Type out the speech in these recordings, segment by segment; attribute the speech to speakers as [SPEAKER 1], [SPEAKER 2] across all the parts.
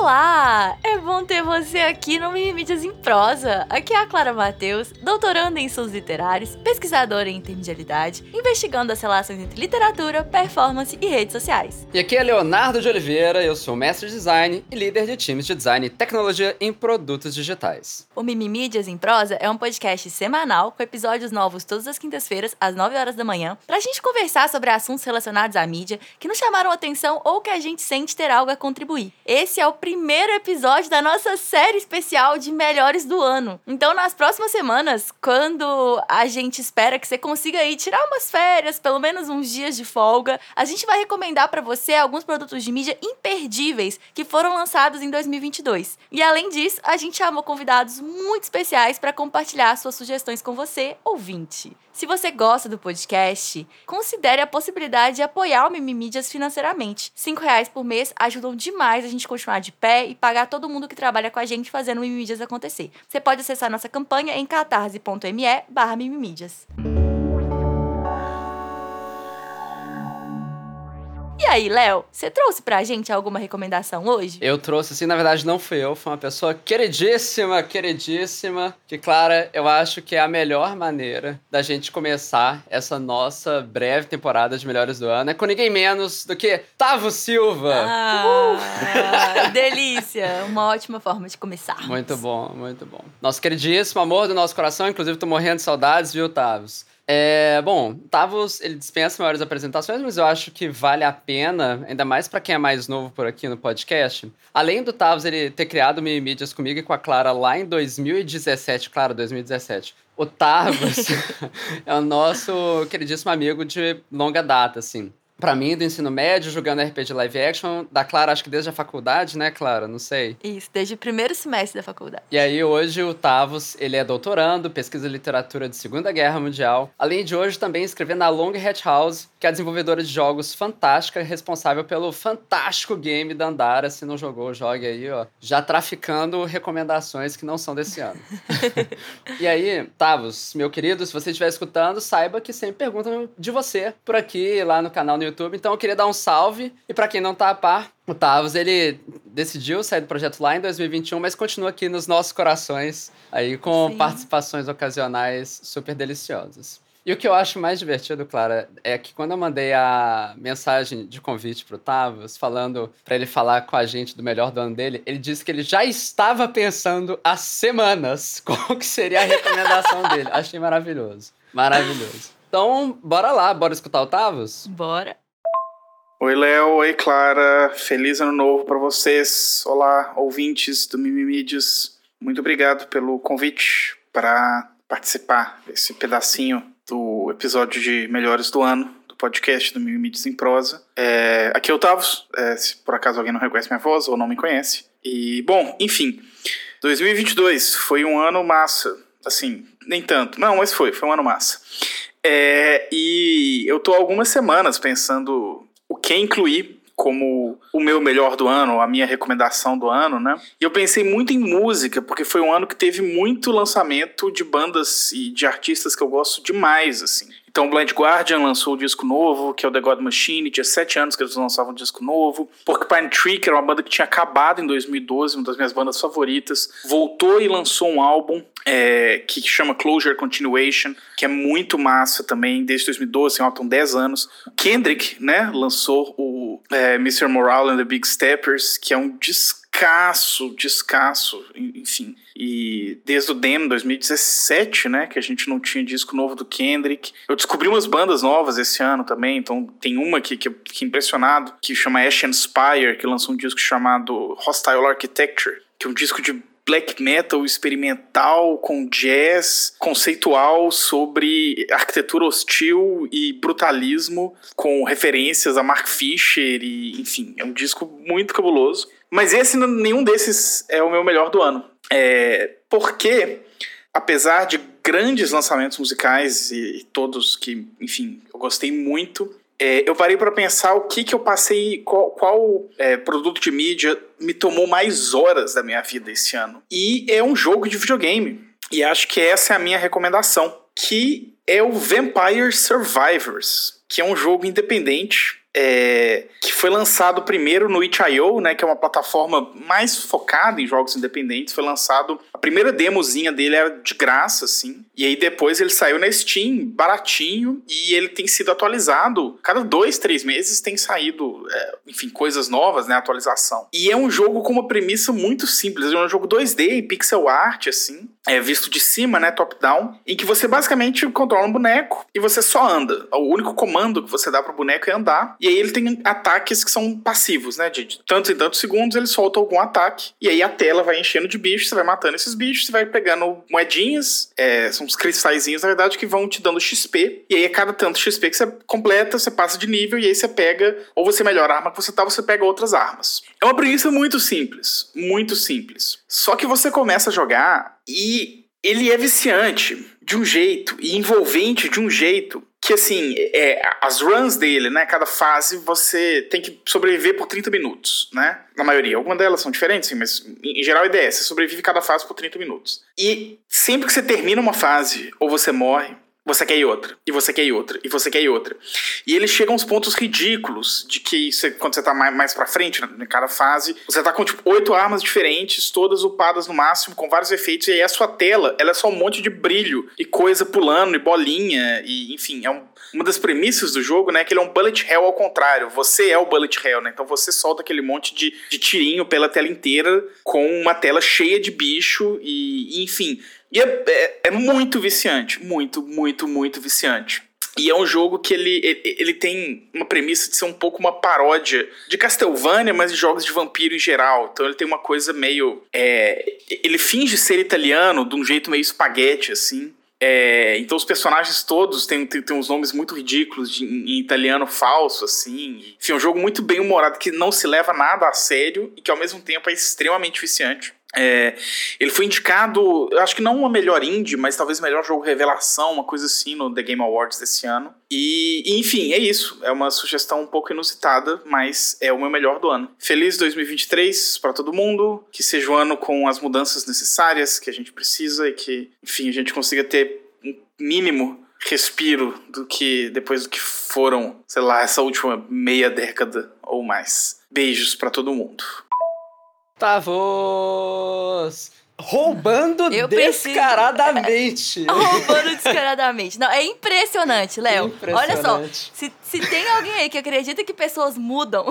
[SPEAKER 1] Olá! É bom ter você aqui no Mimimídias em Prosa. Aqui é a Clara Matheus, doutoranda em estudos literários, pesquisadora em intermedialidade, investigando as relações entre literatura, performance e redes sociais.
[SPEAKER 2] E aqui é Leonardo de Oliveira, eu sou mestre de design e líder de times de design e tecnologia em produtos digitais.
[SPEAKER 1] O Mimimídias em Prosa é um podcast semanal com episódios novos todas as quintas-feiras, às 9 horas da manhã, pra gente conversar sobre assuntos relacionados à mídia que nos chamaram a atenção ou que a gente sente ter algo a contribuir. Esse é o primeiro episódio da nossa série especial de melhores do ano. Então, nas próximas semanas, quando a gente espera que você consiga aí tirar umas férias, pelo menos uns dias de folga, a gente vai recomendar para você alguns produtos de mídia imperdíveis que foram lançados em 2022. E além disso, a gente chamou convidados muito especiais para compartilhar suas sugestões com você, ouvinte. Se você gosta do podcast, considere a possibilidade de apoiar o Mimimídias financeiramente. Cinco reais por mês ajudam demais a gente continuar de pé e pagar todo mundo que trabalha com a gente fazendo o Mimimídias acontecer. Você pode acessar nossa campanha em catarse.me barra mimimídias. E aí, Léo, você trouxe pra gente alguma recomendação hoje?
[SPEAKER 2] Eu trouxe, assim, na verdade não fui eu, foi uma pessoa queridíssima, queridíssima, que, Clara, eu acho que é a melhor maneira da gente começar essa nossa breve temporada de Melhores do Ano. É com ninguém menos do que Tavo Silva.
[SPEAKER 1] Ah, delícia! Uma ótima forma de começar.
[SPEAKER 2] Muito bom, muito bom. Nosso queridíssimo amor do nosso coração, inclusive tô morrendo de saudades, viu, Tavos? É, bom, Tavos, ele dispensa maiores apresentações, mas eu acho que vale a pena, ainda mais para quem é mais novo por aqui no podcast. Além do Tavos ele ter criado Mimídias comigo e com a Clara lá em 2017, claro, 2017. O Tavos é o nosso queridíssimo amigo de longa data, assim pra mim, do ensino médio, jogando RPG live action, da Clara, acho que desde a faculdade, né, Clara? Não sei.
[SPEAKER 1] Isso, desde o primeiro semestre da faculdade.
[SPEAKER 2] E aí, hoje, o Tavos, ele é doutorando, pesquisa literatura de Segunda Guerra Mundial. Além de hoje, também escrever na Long Hat House, que é a desenvolvedora de jogos fantástica, responsável pelo fantástico game da Andara. Se não jogou, jogue aí, ó. Já traficando recomendações que não são desse ano. e aí, Tavos, meu querido, se você estiver escutando, saiba que sempre perguntam de você por aqui, lá no canal no YouTube. Então eu queria dar um salve. E para quem não tá a par, o Tavos, ele decidiu sair do projeto lá em 2021, mas continua aqui nos nossos corações, aí com Sim. participações ocasionais super deliciosas. E o que eu acho mais divertido, Clara, é que quando eu mandei a mensagem de convite pro Tavos, falando para ele falar com a gente do melhor do ano dele, ele disse que ele já estava pensando há semanas qual que seria a recomendação dele. Achei maravilhoso. Maravilhoso. Então, bora lá, bora escutar o Tavos?
[SPEAKER 1] Bora.
[SPEAKER 3] Oi, Léo. Oi, Clara. Feliz ano novo para vocês. Olá, ouvintes do Mimimídias. Muito obrigado pelo convite para participar desse pedacinho do episódio de Melhores do Ano do podcast do Mimimídias em Prosa. É, aqui é o Tavos, é, se por acaso alguém não reconhece minha voz ou não me conhece. E, bom, enfim, 2022 foi um ano massa. Assim, nem tanto. Não, mas foi, foi um ano massa. É, e eu tô algumas semanas pensando o que incluir como o meu melhor do ano, a minha recomendação do ano, né? E eu pensei muito em música, porque foi um ano que teve muito lançamento de bandas e de artistas que eu gosto demais, assim. Então, Blind Guardian lançou o um disco novo, que é o The God Machine. Tinha sete anos que eles lançavam um disco novo. Porcupine Tree, que era uma banda que tinha acabado em 2012, uma das minhas bandas favoritas, voltou e lançou um álbum é, que chama Closure Continuation, que é muito massa também, desde 2012, tem um 10 anos. Kendrick, né, lançou o é, Mr. Morale and the Big Steppers, que é um descasso, descasso, enfim. E desde o Dem 2017, né, que a gente não tinha disco novo do Kendrick. Eu descobri umas bandas novas esse ano também, então tem uma aqui que eu fiquei impressionado, que chama Ash Spire, que lançou um disco chamado Hostile Architecture, que é um disco de black metal experimental com jazz conceitual sobre arquitetura hostil e brutalismo com referências a Mark Fisher e enfim, é um disco muito cabuloso. Mas esse nenhum desses é o meu melhor do ano. É, porque apesar de grandes lançamentos musicais e todos que, enfim, eu gostei muito, é, eu parei para pensar o que que eu passei, qual, qual é, produto de mídia me tomou mais horas da minha vida esse ano. E é um jogo de videogame. E acho que essa é a minha recomendação, que é o Vampire Survivors, que é um jogo independente é, que foi lançado primeiro no itch.io, né, que é uma plataforma mais focada em jogos independentes. Foi lançado, a primeira demozinha dele era de graça, assim, e aí depois ele saiu na Steam, baratinho, e ele tem sido atualizado. Cada dois, três meses tem saído, é, enfim, coisas novas, né, atualização. E é um jogo com uma premissa muito simples, é um jogo 2D em pixel art, assim, é visto de cima, né, top-down, em que você basicamente controla um boneco e você só anda. O único comando que você dá pro boneco é andar, e aí ele tem ataques que são passivos, né? De, de tantos e tantos segundos ele solta algum ataque. E aí a tela vai enchendo de bichos, você vai matando esses bichos, você vai pegando moedinhas, é, são uns cristalzinhos, na verdade, que vão te dando XP. E aí a cada tanto XP que você completa, você passa de nível e aí você pega, ou você melhora a arma que você tá, você pega outras armas. É uma premissa muito simples, muito simples. Só que você começa a jogar e ele é viciante de um jeito e envolvente de um jeito que assim, é, as runs dele, né, cada fase você tem que sobreviver por 30 minutos, né? Na maioria. Algumas delas são diferentes, sim, mas em geral a ideia é você sobrevive cada fase por 30 minutos. E sempre que você termina uma fase ou você morre, você quer ir outra, e você quer ir outra, e você quer ir outra. E ele chega a uns pontos ridículos de que você, quando você tá mais, mais pra frente, em cada fase, você tá com tipo oito armas diferentes, todas upadas no máximo, com vários efeitos, e aí a sua tela, ela é só um monte de brilho e coisa pulando, e bolinha, e enfim, é um, uma das premissas do jogo, né, que ele é um bullet hell ao contrário. Você é o bullet hell, né? Então você solta aquele monte de, de tirinho pela tela inteira, com uma tela cheia de bicho, e, e enfim e é, é, é, muito viciante. Muito, muito, muito viciante. E é um jogo que ele, ele, ele, tem uma premissa de ser um pouco uma paródia de Castlevania, mas de jogos de vampiro em geral. Então ele tem uma coisa meio. É, ele finge ser italiano de um jeito meio espaguete, assim. É, então os personagens todos têm, têm, têm uns nomes muito ridículos de, em, em, italiano falso, assim. Enfim, é um jogo muito bem humorado que não se leva nada a sério e que ao mesmo tempo é extremamente viciante. É, ele foi indicado, eu acho que não uma melhor indie, mas talvez melhor jogo revelação, uma coisa assim, no The Game Awards desse ano. E, enfim, é isso. É uma sugestão um pouco inusitada, mas é o meu melhor do ano. Feliz 2023 para todo mundo, que seja um ano com as mudanças necessárias que a gente precisa e que, enfim, a gente consiga ter um mínimo respiro do que depois do que foram, sei lá, essa última meia década ou mais. Beijos para todo mundo.
[SPEAKER 2] Tavos! Roubando eu descaradamente.
[SPEAKER 1] Roubando descaradamente. Não, é impressionante, Léo. Olha só, se, se tem alguém aí que acredita que pessoas mudam.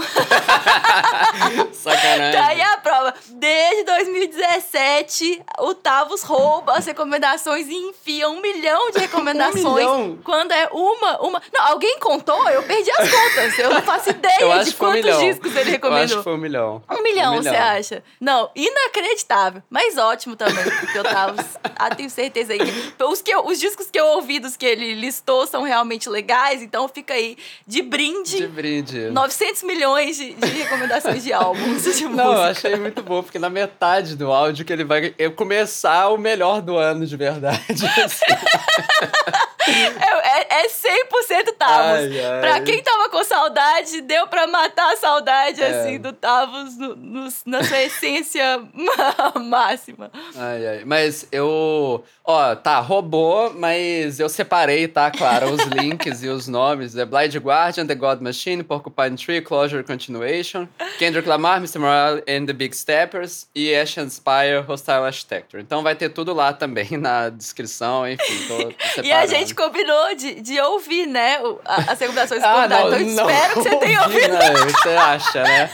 [SPEAKER 2] Sacanagem.
[SPEAKER 1] Tá aí a prova. Desde 2017, o Tavos rouba as recomendações e enfia um milhão de recomendações. um milhão? Quando é uma, uma. Não, alguém contou? Eu perdi as contas. Eu não faço ideia de quantos um discos ele recomendou. Eu
[SPEAKER 2] acho que foi um milhão.
[SPEAKER 1] Um milhão, um milhão. você acha? Não, inacreditável. Mas ótimo ótimo também, porque eu tava. ah, tenho certeza aí. Que, os, que eu, os discos que eu ouvi dos que ele listou são realmente legais, então fica aí de brinde.
[SPEAKER 2] De brinde.
[SPEAKER 1] 900 milhões de, de recomendações de álbuns de
[SPEAKER 2] Não, música. eu achei muito bom, porque na metade do áudio que ele vai começar o melhor do ano de verdade. Assim.
[SPEAKER 1] é, é, é 100% Tavos. Pra quem tava com saudade, deu pra matar a saudade, é. assim, do Tavos no, no, na sua essência máxima.
[SPEAKER 2] Ai, ai. Mas eu. Ó, tá, roubou, mas eu separei, tá, claro, os links e os nomes. É Blind Guardian, The God Machine, Porcupine Tree, Closure Continuation, Kendrick Lamar, Mr. Morale and the Big Steppers e Ashen Spire Hostile Architecture. Então vai ter tudo lá também na descrição, enfim, tô, tô
[SPEAKER 1] E a gente combinou de, de ouvir, né, as recomendações ah, não, Então não, espero que você tenha ouvido.
[SPEAKER 2] Não, você acha, né?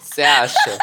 [SPEAKER 2] Você acha.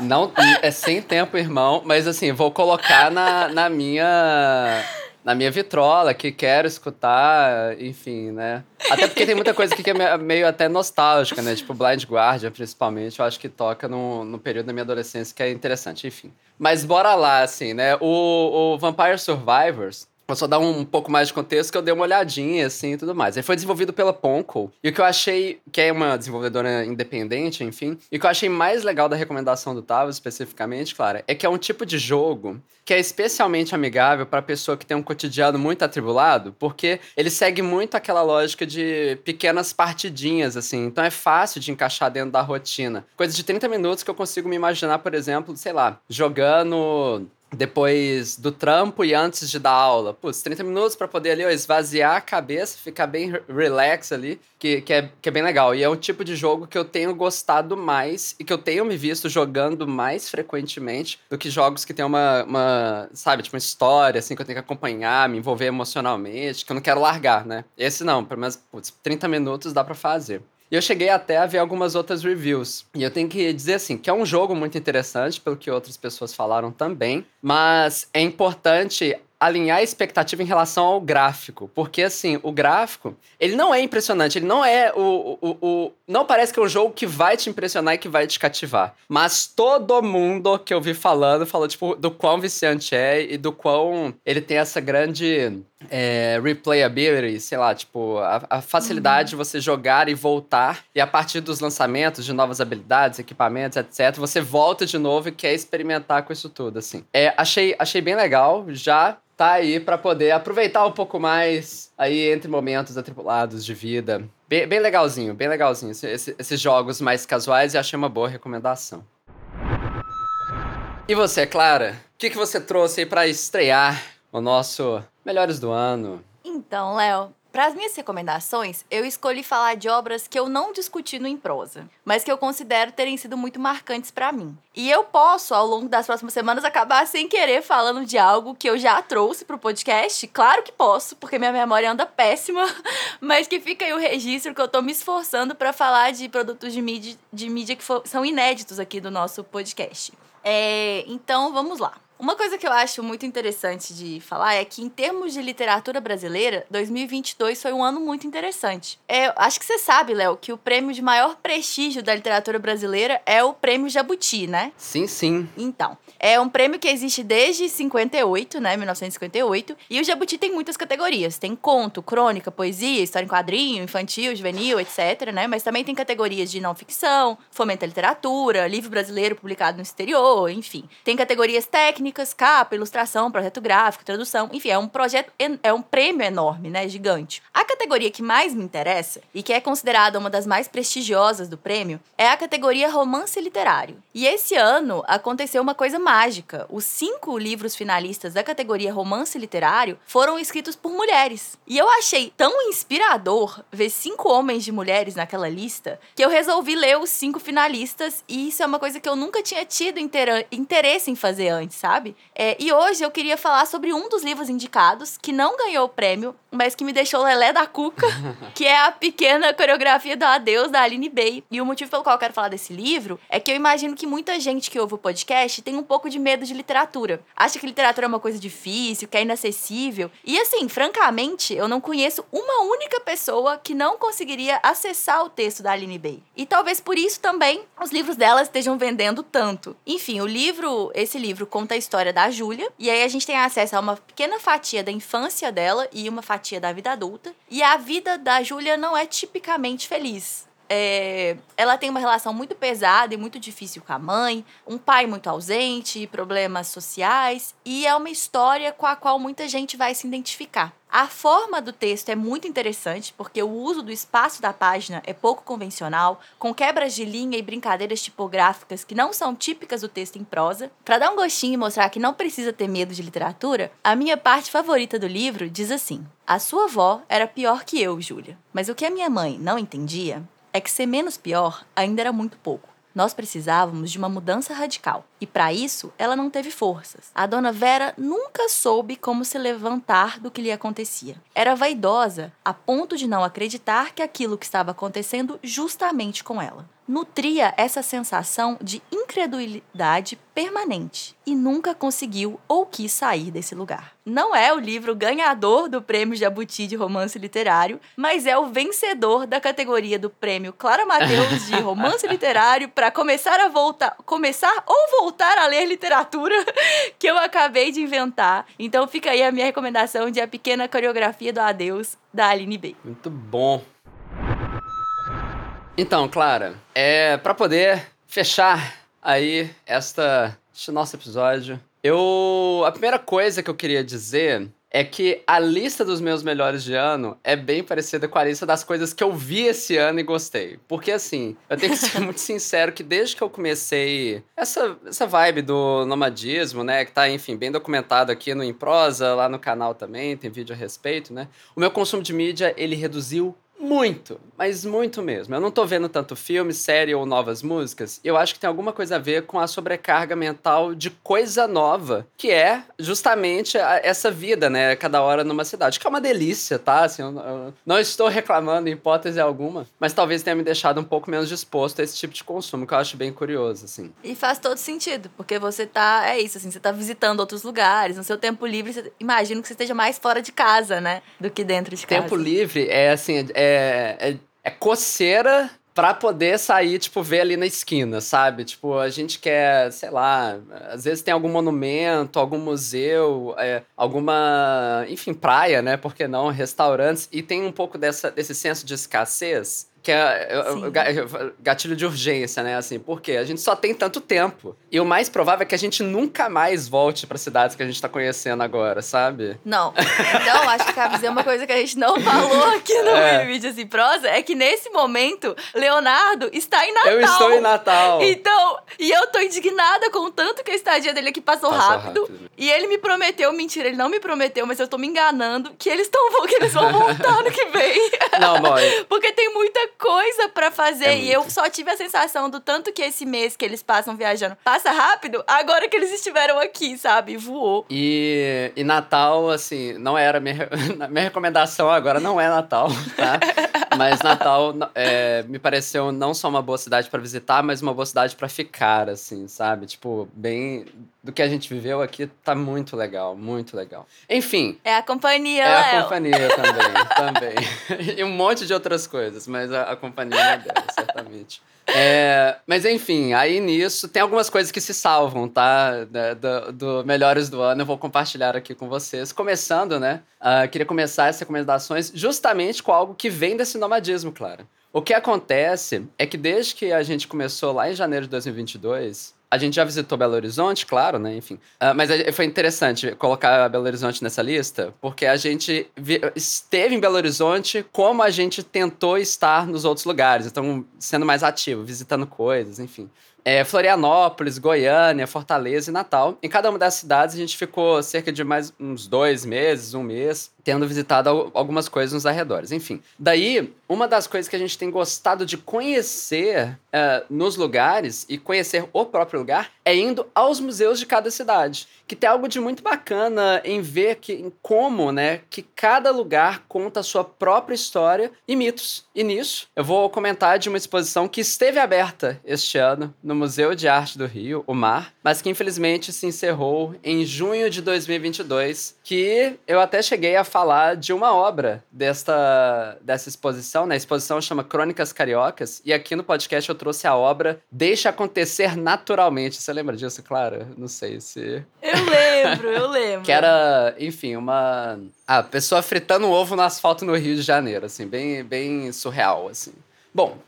[SPEAKER 2] Não, é sem tempo, irmão, mas assim, vou colocar na, na minha na minha vitrola, que quero escutar, enfim, né? Até porque tem muita coisa aqui que é meio até nostálgica, né? Tipo Blind Guardian, principalmente, eu acho que toca no, no período da minha adolescência que é interessante, enfim. Mas bora lá, assim, né? O, o Vampire Survivors, Vou só dar um pouco mais de contexto que eu dei uma olhadinha, assim, e tudo mais. Ele foi desenvolvido pela Ponko. E o que eu achei, que é uma desenvolvedora independente, enfim, e o que eu achei mais legal da recomendação do Tavo, especificamente, claro, é que é um tipo de jogo que é especialmente amigável para pessoa que tem um cotidiano muito atribulado, porque ele segue muito aquela lógica de pequenas partidinhas, assim. Então é fácil de encaixar dentro da rotina. Coisa de 30 minutos que eu consigo me imaginar, por exemplo, sei lá, jogando depois do trampo e antes de dar aula. Putz, 30 minutos para poder ali ó, esvaziar a cabeça, ficar bem relax ali, que, que, é, que é bem legal. E é um tipo de jogo que eu tenho gostado mais e que eu tenho me visto jogando mais frequentemente do que jogos que tem uma, uma sabe, tipo uma história, assim, que eu tenho que acompanhar, me envolver emocionalmente, que eu não quero largar, né? Esse não, pelo menos, putz, 30 minutos dá para fazer. E eu cheguei até a ver algumas outras reviews. E eu tenho que dizer assim, que é um jogo muito interessante, pelo que outras pessoas falaram também, mas é importante alinhar a expectativa em relação ao gráfico. Porque, assim, o gráfico, ele não é impressionante, ele não é o, o, o, Não parece que é um jogo que vai te impressionar e que vai te cativar. Mas todo mundo que eu vi falando falou, tipo, do quão viciante é e do quão ele tem essa grande é, replayability, sei lá, tipo, a, a facilidade uhum. de você jogar e voltar. E a partir dos lançamentos de novas habilidades, equipamentos, etc., você volta de novo e quer experimentar com isso tudo, assim. É, achei, achei bem legal, já tá aí para poder aproveitar um pouco mais aí entre momentos atribulados de vida. Bem, bem legalzinho, bem legalzinho. Esse, esses jogos mais casuais eu achei uma boa recomendação. E você, Clara? O que, que você trouxe aí para estrear o nosso Melhores do Ano?
[SPEAKER 1] Então, Léo, para as minhas recomendações, eu escolhi falar de obras que eu não discuti no Em Prosa, mas que eu considero terem sido muito marcantes para mim. E eu posso, ao longo das próximas semanas, acabar sem querer falando de algo que eu já trouxe pro podcast. Claro que posso, porque minha memória anda péssima, mas que fica aí o registro que eu tô me esforçando para falar de produtos de mídia, de mídia que for, são inéditos aqui do nosso podcast. É, então, vamos lá. Uma coisa que eu acho muito interessante de falar é que, em termos de literatura brasileira, 2022 foi um ano muito interessante. É, acho que você sabe, Léo, que o prêmio de maior prestígio da literatura brasileira é o Prêmio Jabuti, né?
[SPEAKER 2] Sim, sim.
[SPEAKER 1] Então, é um prêmio que existe desde 58, né? 1958. E o Jabuti tem muitas categorias. Tem conto, crônica, poesia, história em quadrinho, infantil, juvenil, etc, né? Mas também tem categorias de não ficção, fomenta a literatura, livro brasileiro publicado no exterior, enfim. Tem categorias técnicas técnicas, capa, ilustração, projeto gráfico, tradução, enfim, é um projeto, é um prêmio enorme, né, gigante. A categoria que mais me interessa e que é considerada uma das mais prestigiosas do prêmio é a categoria romance literário. E esse ano aconteceu uma coisa mágica. Os cinco livros finalistas da categoria romance literário foram escritos por mulheres. E eu achei tão inspirador ver cinco homens de mulheres naquela lista que eu resolvi ler os cinco finalistas e isso é uma coisa que eu nunca tinha tido interesse em fazer antes, sabe? Sabe? É, e hoje eu queria falar sobre um dos livros indicados, que não ganhou o prêmio, mas que me deixou lelé da cuca, que é a pequena coreografia do Adeus, da Aline Bay. E o motivo pelo qual eu quero falar desse livro é que eu imagino que muita gente que ouve o podcast tem um pouco de medo de literatura. Acha que literatura é uma coisa difícil, que é inacessível. E assim, francamente, eu não conheço uma única pessoa que não conseguiria acessar o texto da Aline Bay. E talvez por isso também os livros dela estejam vendendo tanto. Enfim, o livro, esse livro conta a história da Júlia. E aí a gente tem acesso a uma pequena fatia da infância dela e uma fatia da vida adulta. E a vida da Júlia não é tipicamente feliz. É, ela tem uma relação muito pesada e muito difícil com a mãe, um pai muito ausente, problemas sociais, e é uma história com a qual muita gente vai se identificar. A forma do texto é muito interessante porque o uso do espaço da página é pouco convencional, com quebras de linha e brincadeiras tipográficas que não são típicas do texto em prosa. Para dar um gostinho e mostrar que não precisa ter medo de literatura, a minha parte favorita do livro diz assim: A sua avó era pior que eu, Júlia. Mas o que a minha mãe não entendia é que ser menos pior ainda era muito pouco. Nós precisávamos de uma mudança radical. E para isso, ela não teve forças. A dona Vera nunca soube como se levantar do que lhe acontecia. Era vaidosa a ponto de não acreditar que aquilo que estava acontecendo justamente com ela nutria essa sensação de incredulidade permanente e nunca conseguiu ou quis sair desse lugar. Não é o livro ganhador do Prêmio Jabuti de Romance Literário, mas é o vencedor da categoria do Prêmio Clara Mateus de Romance Literário para começar a voltar, começar ou voltar a ler literatura que eu acabei de inventar. Então fica aí a minha recomendação de A Pequena Coreografia do Adeus da Aline Bey.
[SPEAKER 2] Muito bom. Então, Clara, é para poder fechar aí esta este nosso episódio, eu a primeira coisa que eu queria dizer é que a lista dos meus melhores de ano é bem parecida com a lista das coisas que eu vi esse ano e gostei. Porque, assim, eu tenho que ser muito sincero que desde que eu comecei essa, essa vibe do nomadismo, né, que tá, enfim, bem documentado aqui no Improsa, lá no canal também, tem vídeo a respeito, né, o meu consumo de mídia, ele reduziu muito, mas muito mesmo. Eu não tô vendo tanto filme, série ou novas músicas. Eu acho que tem alguma coisa a ver com a sobrecarga mental de coisa nova, que é justamente a, essa vida, né? Cada hora numa cidade, que é uma delícia, tá? Assim, eu, eu não estou reclamando em hipótese alguma, mas talvez tenha me deixado um pouco menos disposto a esse tipo de consumo, que eu acho bem curioso, assim.
[SPEAKER 1] E faz todo sentido, porque você tá, é isso, assim, você tá visitando outros lugares, no seu tempo livre, você, imagino que você esteja mais fora de casa, né? Do que dentro de
[SPEAKER 2] casa. Tempo livre é, assim, é é, é, é coceira pra poder sair, tipo, ver ali na esquina, sabe? Tipo, a gente quer, sei lá, às vezes tem algum monumento, algum museu, é, alguma, enfim, praia, né? Por que não? Restaurantes. E tem um pouco dessa, desse senso de escassez que é, gatilho de urgência, né? Assim, porque a gente só tem tanto tempo. E o mais provável é que a gente nunca mais volte para cidades que a gente tá conhecendo agora, sabe?
[SPEAKER 1] Não. Então, acho que dizer uma coisa que a gente não falou aqui no é. vídeo assim, prosa, é que nesse momento, Leonardo está em Natal.
[SPEAKER 2] Eu estou em Natal.
[SPEAKER 1] Então, e eu tô indignada com o tanto que a estadia dele aqui passou, passou rápido, rápido. E ele me prometeu, mentira, ele não me prometeu, mas eu tô me enganando, que eles, tão, que eles vão voltar no que vem.
[SPEAKER 2] Não, boy.
[SPEAKER 1] Porque tem muita coisa para fazer. É e eu só tive a sensação do tanto que esse mês que eles passam viajando passa rápido, agora que eles estiveram aqui, sabe? Voou.
[SPEAKER 2] E, e Natal, assim, não era. Minha, minha recomendação agora não é Natal, tá? Mas Natal é, me pareceu não só uma boa cidade para visitar, mas uma boa cidade para ficar, assim, sabe? Tipo, bem. Do que a gente viveu aqui, tá muito legal, muito legal. Enfim.
[SPEAKER 1] É a companhia,
[SPEAKER 2] É Léo. a companhia também, também. E um monte de outras coisas, mas a, a companhia dela, certamente. É, mas enfim, aí nisso tem algumas coisas que se salvam, tá? Do, do, Melhores do Ano, eu vou compartilhar aqui com vocês. Começando, né? Uh, queria começar essas recomendações justamente com algo que vem desse nomadismo, claro. O que acontece é que desde que a gente começou lá em janeiro de 2022, a gente já visitou Belo Horizonte, claro, né? Enfim. Uh, mas foi interessante colocar Belo Horizonte nessa lista, porque a gente esteve em Belo Horizonte como a gente tentou estar nos outros lugares. Então, sendo mais ativo, visitando coisas, enfim. É, Florianópolis, Goiânia, Fortaleza e Natal. Em cada uma das cidades a gente ficou cerca de mais uns dois meses, um mês, tendo visitado algumas coisas nos arredores. Enfim, daí, uma das coisas que a gente tem gostado de conhecer uh, nos lugares e conhecer o próprio lugar é indo aos museus de cada cidade. Que tem algo de muito bacana em ver que, em como, né, que cada lugar conta a sua própria história e mitos. E nisso, eu vou comentar de uma exposição que esteve aberta este ano no Museu de Arte do Rio, o MAR, mas que infelizmente se encerrou em junho de 2022, que eu até cheguei a falar de uma obra desta, dessa exposição, né? A exposição chama Crônicas Cariocas, e aqui no podcast eu trouxe a obra Deixa Acontecer Naturalmente. Você lembra disso, Clara? Não sei se...
[SPEAKER 1] Eu lembro, eu lembro.
[SPEAKER 2] que era, enfim, uma... A pessoa fritando um ovo no asfalto no Rio de Janeiro, assim, bem, bem surreal, assim. Bom,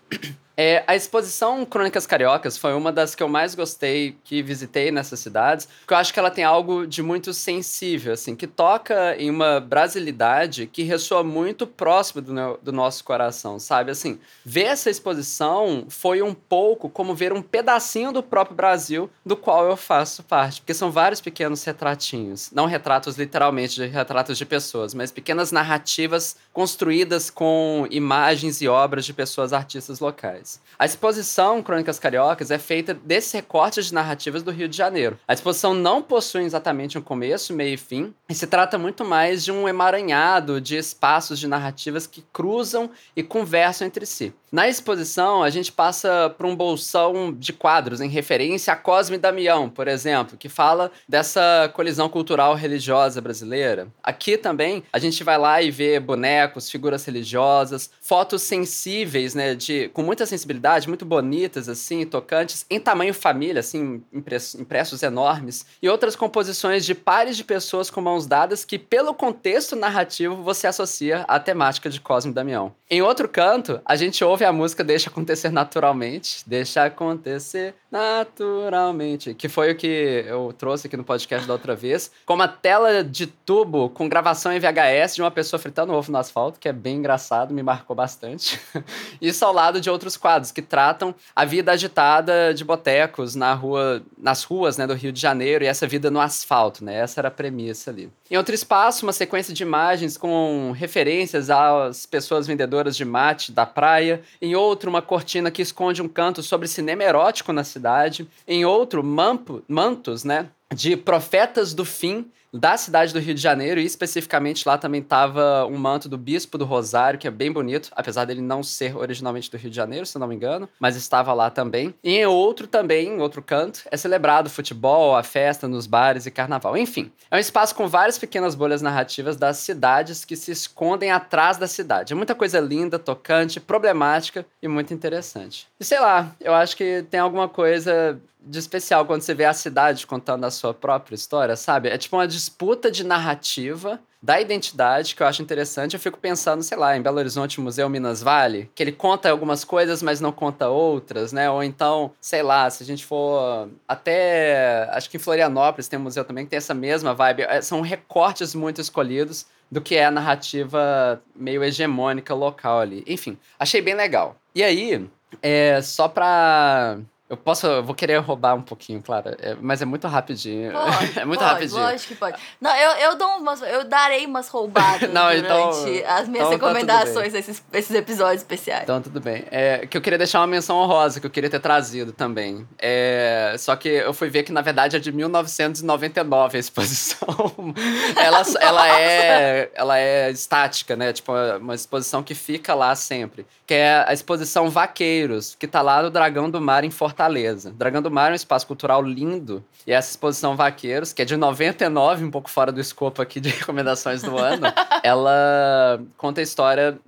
[SPEAKER 2] é, a exposição Crônicas Cariocas foi uma das que eu mais gostei que visitei nessas cidades, porque eu acho que ela tem algo de muito sensível, assim, que toca em uma brasilidade que ressoa muito próximo do, do nosso coração, sabe? Assim, ver essa exposição foi um pouco como ver um pedacinho do próprio Brasil do qual eu faço parte, porque são vários pequenos retratinhos, não retratos literalmente de retratos de pessoas, mas pequenas narrativas construídas com imagens e obras de pessoas artistas locais. A exposição Crônicas Cariocas é feita desses recortes de narrativas do Rio de Janeiro. A exposição não possui exatamente um começo, meio e fim, e se trata muito mais de um emaranhado de espaços de narrativas que cruzam e conversam entre si. Na exposição, a gente passa por um bolsão de quadros em referência a Cosme Damião, por exemplo, que fala dessa colisão cultural religiosa brasileira. Aqui também a gente vai lá e vê bonecos, figuras religiosas, fotos sensíveis, né, de com muita sensibilidade, muito bonitas, assim, tocantes, em tamanho família, assim, impressos enormes, e outras composições de pares de pessoas com mãos dadas que, pelo contexto narrativo, você associa à temática de Cosme Damião. Em outro canto, a gente ouve a música Deixa Acontecer Naturalmente, Deixa Acontecer Naturalmente, que foi o que eu trouxe aqui no podcast da outra vez, com uma tela de tubo com gravação em VHS de uma pessoa fritando ovo no asfalto, que é bem engraçado, me marcou bastante. Isso ao lado de outros quadros que tratam a vida agitada de botecos na rua, nas ruas né, do Rio de Janeiro e essa vida no asfalto, né? Essa era a premissa ali. Em outro espaço, uma sequência de imagens com referências às pessoas vendedoras de mate da praia. Em outro, uma cortina que esconde um canto sobre cinema erótico na cidade. Em outro, mampo, mantos, né? De profetas do fim da cidade do Rio de Janeiro, e especificamente lá também tava um manto do Bispo do Rosário, que é bem bonito, apesar dele não ser originalmente do Rio de Janeiro, se não me engano, mas estava lá também. E em outro também, em outro canto, é celebrado futebol, a festa nos bares e carnaval. Enfim, é um espaço com várias pequenas bolhas narrativas das cidades que se escondem atrás da cidade. É muita coisa linda, tocante, problemática e muito interessante. E sei lá, eu acho que tem alguma coisa de especial quando você vê a cidade contando a sua própria história, sabe? É tipo uma disputa de narrativa da identidade que eu acho interessante. Eu fico pensando, sei lá, em Belo Horizonte, Museu Minas Vale, que ele conta algumas coisas, mas não conta outras, né? Ou então, sei lá, se a gente for até. Acho que em Florianópolis tem um museu também que tem essa mesma vibe. É, são recortes muito escolhidos do que é a narrativa meio hegemônica local ali. Enfim, achei bem legal. E aí, é, só pra eu posso, eu vou querer roubar um pouquinho, claro, é, mas é muito rapidinho.
[SPEAKER 1] Pode,
[SPEAKER 2] é muito
[SPEAKER 1] pode,
[SPEAKER 2] rapidinho.
[SPEAKER 1] Lógico que pode. Não, eu, eu dou umas, eu darei umas roubadas
[SPEAKER 2] Não, então-
[SPEAKER 1] as minhas
[SPEAKER 2] então tá
[SPEAKER 1] recomendações desses esses episódios especiais.
[SPEAKER 2] Então, tudo bem. É, que eu queria deixar uma menção honrosa, que eu queria ter trazido também. É, só que eu fui ver que, na verdade, é de 1999 a exposição. ela, ela, é, ela é estática, né? Tipo, é uma exposição que fica lá sempre. Que é a exposição Vaqueiros, que tá lá no Dragão do Mar, em Fortaleza. Dragão do Mar é um espaço cultural lindo. E essa exposição Vaqueiros, que é de 99, um pouco fora do escopo aqui de recomendações do ano, ela conta a história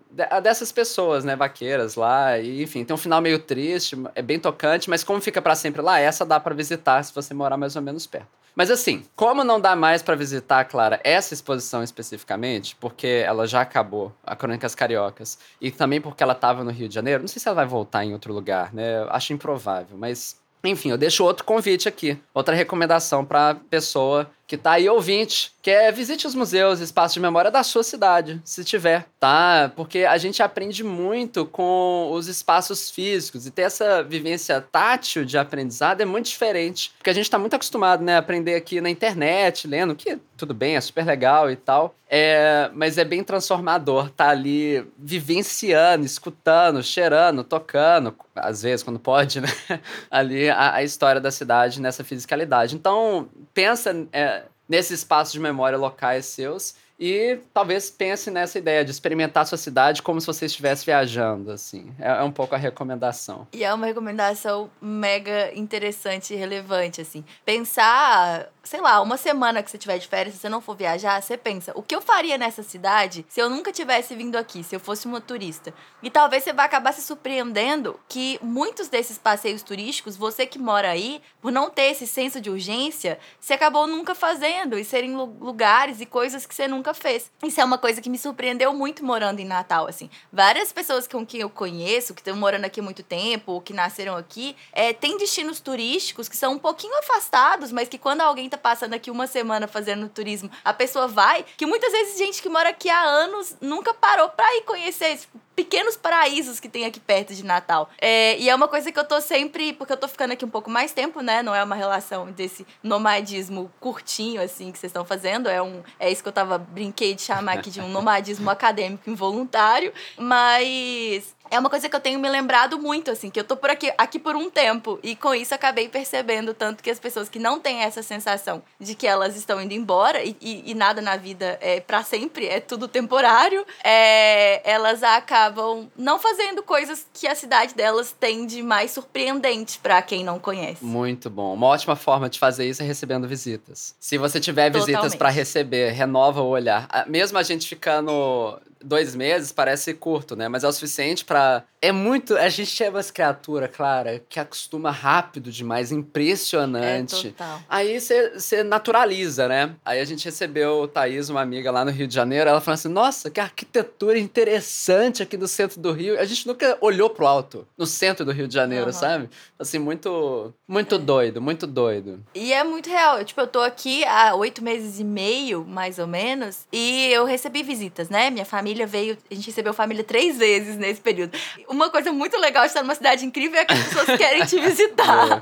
[SPEAKER 2] dessas pessoas, né, vaqueiras lá, e enfim, tem um final meio triste, é bem tocante, mas como fica para sempre lá, essa dá para visitar se você morar mais ou menos perto. Mas assim, como não dá mais para visitar, Clara, essa exposição especificamente, porque ela já acabou, a Crônicas Cariocas, e também porque ela estava no Rio de Janeiro, não sei se ela vai voltar em outro lugar, né? Acho improvável, mas enfim, eu deixo outro convite aqui, outra recomendação para pessoa que tá aí ouvinte, que é visite os museus, espaços de memória da sua cidade, se tiver, tá? Porque a gente aprende muito com os espaços físicos e ter essa vivência tátil de aprendizado é muito diferente, porque a gente tá muito acostumado, né, a aprender aqui na internet, lendo, que tudo bem, é super legal e tal, é, mas é bem transformador tá ali vivenciando, escutando, cheirando, tocando, às vezes quando pode, né, ali a, a história da cidade nessa fisicalidade. Então, pensa é, nesses espaços de memória locais seus e talvez pense nessa ideia de experimentar a sua cidade como se você estivesse viajando, assim. É, é, um pouco a recomendação.
[SPEAKER 1] E é uma recomendação mega interessante e relevante, assim. Pensar sei lá, uma semana que você tiver de férias, se você não for viajar, você pensa, o que eu faria nessa cidade se eu nunca tivesse vindo aqui, se eu fosse uma turista? E talvez você vá acabar se surpreendendo que muitos desses passeios turísticos, você que mora aí, por não ter esse senso de urgência, você acabou nunca fazendo e serem lugares e coisas que você nunca fez. Isso é uma coisa que me surpreendeu muito morando em Natal, assim. Várias pessoas com quem eu conheço, que estão morando aqui há muito tempo, ou que nasceram aqui, é, têm destinos turísticos que são um pouquinho afastados, mas que quando alguém tá passando aqui uma semana fazendo turismo, a pessoa vai, que muitas vezes gente que mora aqui há anos nunca parou pra ir conhecer, tipo, pequenos paraísos que tem aqui perto de Natal. É, e é uma coisa que eu tô sempre, porque eu tô ficando aqui um pouco mais tempo, né? Não é uma relação desse nomadismo curtinho, assim, que vocês estão fazendo. É, um, é isso que eu tava, brinquei de chamar aqui de um nomadismo acadêmico involuntário. Mas é uma coisa que eu tenho me lembrado muito, assim, que eu tô por aqui, aqui por um tempo. E com isso acabei percebendo tanto que as pessoas que não têm essa sensação de que elas estão indo embora e, e, e nada na vida é para sempre, é tudo temporário, é, elas acabam não fazendo coisas que a cidade delas tem de mais surpreendente para quem não conhece.
[SPEAKER 2] Muito bom. Uma ótima forma de fazer isso é recebendo visitas. Se você tiver visitas para receber, renova o olhar. Mesmo a gente ficando dois meses parece curto, né? Mas é o suficiente para É muito. A gente é umas criatura, Clara, que acostuma rápido demais, impressionante.
[SPEAKER 1] É, total.
[SPEAKER 2] Aí você naturaliza, né? Aí a gente recebeu Thaís, uma amiga lá no Rio de Janeiro, ela falou assim: nossa, que arquitetura interessante aqui no centro do Rio. A gente nunca olhou pro alto, no centro do Rio de Janeiro,
[SPEAKER 1] Uhum.
[SPEAKER 2] sabe? Assim, muito. Muito doido, muito doido.
[SPEAKER 1] E é muito real. Eu, Tipo, eu tô aqui há oito meses e meio, mais ou menos, e eu recebi visitas, né? Minha família veio, a gente recebeu família três vezes nesse período. Uma coisa muito legal de estar numa cidade incrível é que as pessoas querem te visitar.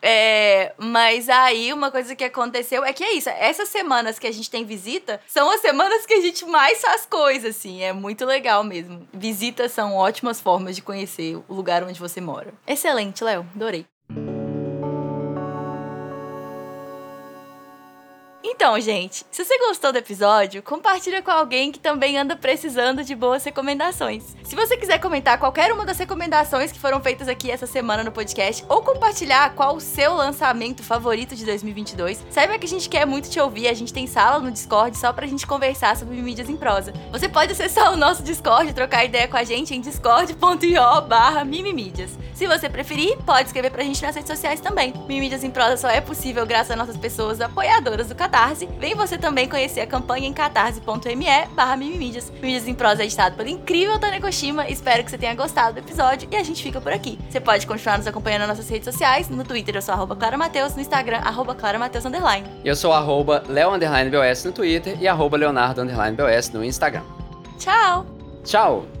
[SPEAKER 1] É, mas aí uma coisa que aconteceu é que é isso. Essas semanas que a gente tem visita são as semanas que a gente mais faz coisa, assim. É muito legal mesmo. Visitas são ótimas formas de conhecer o lugar onde você mora. Excelente, Léo. Adorei. Então, gente, se você gostou do episódio, compartilha com alguém que também anda precisando de boas recomendações. Se você quiser comentar qualquer uma das recomendações que foram feitas aqui essa semana no podcast ou compartilhar qual o seu lançamento favorito de 2022, saiba que a gente quer muito te ouvir. A gente tem sala no Discord só pra gente conversar sobre mídias em prosa. Você pode acessar o nosso Discord e trocar ideia com a gente em discord.io barra mimimídias. Se você preferir, pode escrever pra gente nas redes sociais também. Mimídias em prosa só é possível graças a nossas pessoas apoiadoras do Catarse. Vem você também conhecer a campanha em catarse.me barra mimimídias. Mimídias em prosa é editado pelo incrível Tane Koshima. Espero que você tenha gostado do episódio e a gente fica por aqui. Você pode continuar nos acompanhando nas nossas redes sociais. No Twitter eu sou arroba Clara Mateus, no Instagram arroba Clara Mateus underline.
[SPEAKER 2] E eu sou arroba Leo underline BOS no Twitter e arroba Leonardo underline BOS no Instagram.
[SPEAKER 1] Tchau!
[SPEAKER 2] Tchau!